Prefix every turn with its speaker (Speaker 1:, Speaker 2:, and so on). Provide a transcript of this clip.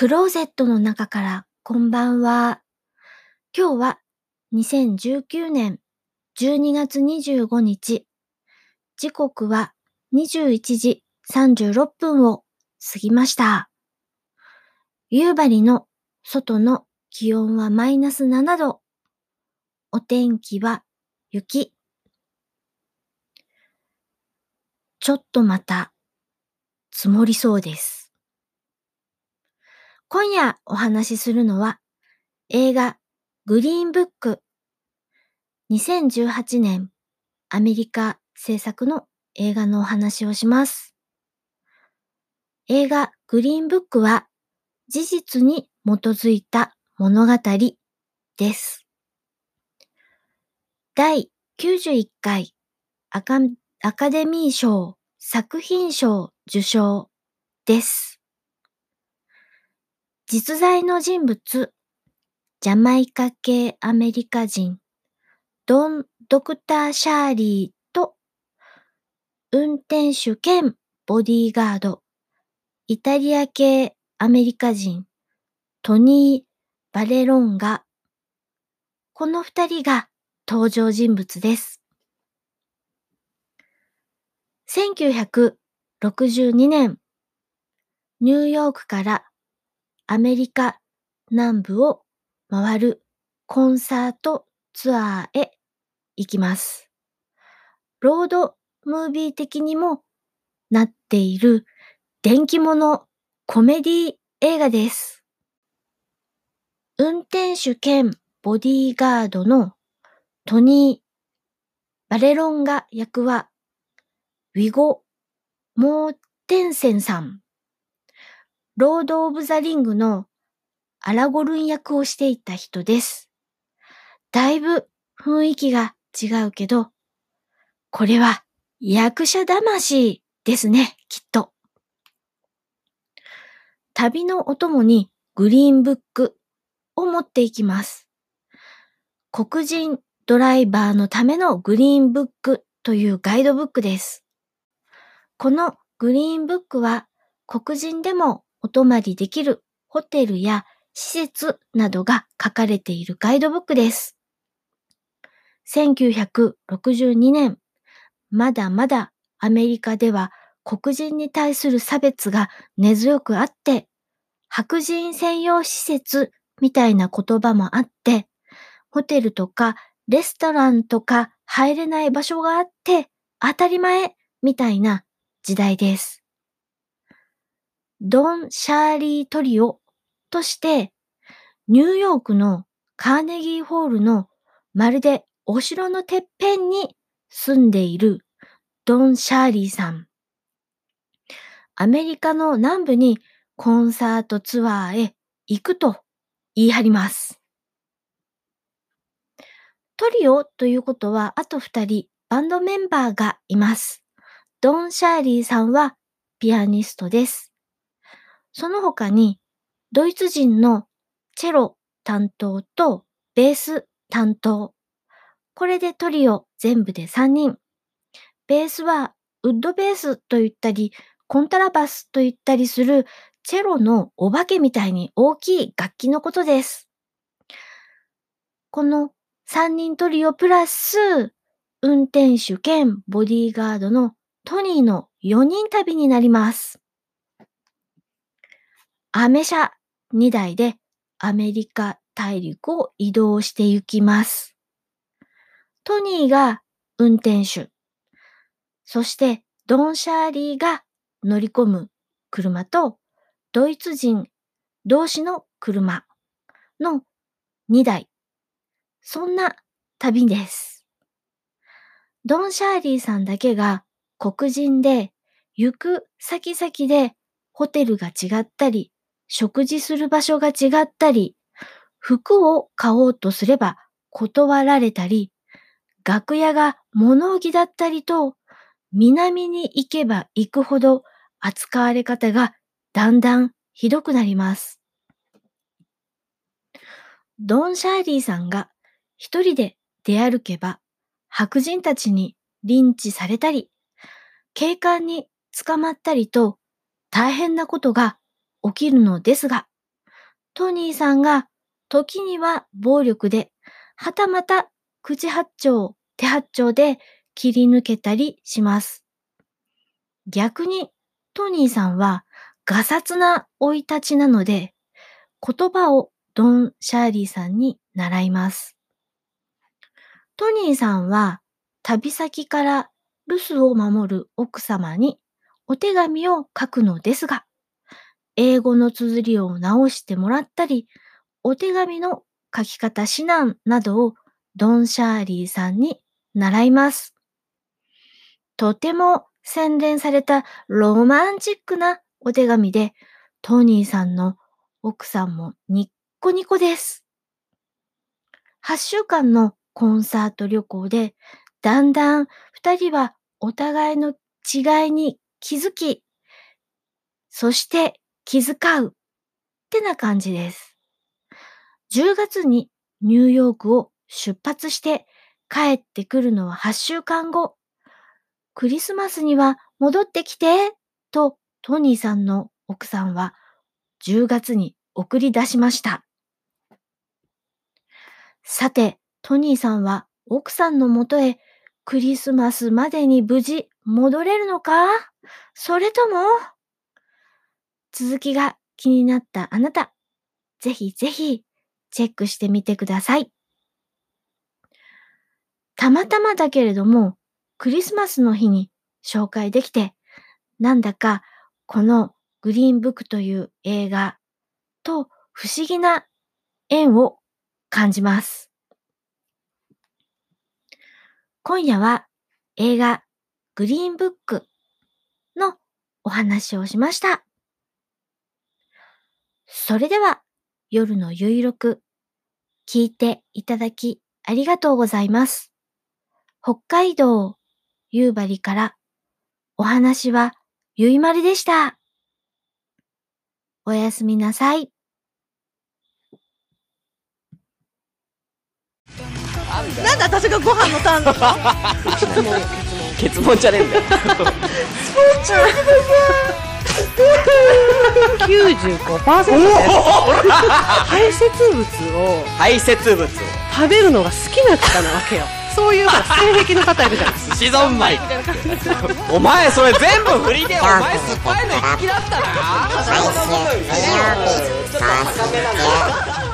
Speaker 1: クローゼットの中からこんばんは。今日は2019年12月25日。時刻は21時36分を過ぎました。夕張の外の気温はマイナス7度。お天気は雪。ちょっとまた積もりそうです。今夜お話しするのは映画グリーンブック2018年アメリカ制作の映画のお話をします。映画グリーンブックは事実に基づいた物語です。第91回アカアカデミー賞作品賞受賞です。実在の人物、ジャマイカ系アメリカ人、ドン・ドクター・シャーリーと、運転手兼ボディーガード、イタリア系アメリカ人、トニー・バレロンガ、この二人が登場人物です。1962年、ニューヨークからアメリカ南部を回るコンサートツアーへ行きます。ロードムービー的にもなっている電気物コメディ映画です。運転手兼ボディーガードのトニー・バレロンガ役はヴィゴ・モーテンセンさんロード・オブ・ザ・リングのアラゴルン役をしていた人です。だいぶ雰囲気が違うけど、これは役者魂ですね、きっと。旅のお供にグリーンブックを持っていきます。黒人ドライバーのためのグリーンブックというガイドブックです。このグリーンブックは黒人でもお泊まりできるホテルや施設などが書かれているガイドブックです。1962年、まだまだアメリカでは黒人に対する差別が根強くあって、白人専用施設みたいな言葉もあって、ホテルとかレストランとか入れない場所があって当たり前みたいな時代です。ドン・シャーリー・トリオとして、ニューヨークのカーネギーホールのまるでお城のてっぺんに住んでいるドン・シャーリーさん。アメリカの南部にコンサートツアーへ行くと言い張ります。トリオということはあと二人バンドメンバーがいます。ドン・シャーリーさんはピアニストです。その他に、ドイツ人のチェロ担当とベース担当。これでトリオ全部で3人。ベースはウッドベースと言ったり、コントラバスと言ったりするチェロのお化けみたいに大きい楽器のことです。この3人トリオプラス、運転手兼ボディーガードのトニーの4人旅になります。アメ車2台でアメリカ大陸を移動して行きます。トニーが運転手、そしてドン・シャーリーが乗り込む車とドイツ人同士の車の2台。そんな旅です。ドン・シャーリーさんだけが黒人で行く先々でホテルが違ったり食事する場所が違ったり、服を買おうとすれば断られたり、楽屋が物置だったりと、南に行けば行くほど扱われ方がだんだんひどくなります。ドン・シャーリーさんが一人で出歩けば白人たちにリンチされたり、警官に捕まったりと大変なことが起きるのですが、トニーさんが時には暴力で、はたまた口八丁、手八丁で切り抜けたりします。逆にトニーさんはガサツな生い立ちなので、言葉をドン・シャーリーさんに習います。トニーさんは旅先から留守を守る奥様にお手紙を書くのですが、英語の綴りを直してもらったり、お手紙の書き方指南などをドン・シャーリーさんに習います。とても洗練されたロマンチックなお手紙で、トニーさんの奥さんもニッコニコです。8週間のコンサート旅行で、だんだん二人はお互いの違いに気づき、そして気遣うってな感じです。10月にニューヨークを出発して帰ってくるのは8週間後。クリスマスには戻ってきて、とトニーさんの奥さんは10月に送り出しました。さて、トニーさんは奥さんのもとへクリスマスまでに無事戻れるのか？それとも続きが気になったあなた、ぜひぜひチェックしてみてください。たまたまだけれども、クリスマスの日に紹介できて、なんだかこのグリーンブックという映画と不思議な縁を感じます。今夜は映画グリーンブックのお話をしました。それでは夜のゆいろく聞いていただきありがとうございます。北海道夕張からお話はゆいまるでした。おやすみなさい。
Speaker 2: なんで私がご飯のターンなの？
Speaker 3: 結問じゃねえんだよ。スポー
Speaker 2: ツ95%です排泄物を
Speaker 3: 排泄物を
Speaker 2: 食べるのが好きな方なわけよ。そういう性癖の方いるじゃん
Speaker 3: 寿司三昧お前それ全部振りでお前酸っぱいの好きだったな。最終水曜日ファースト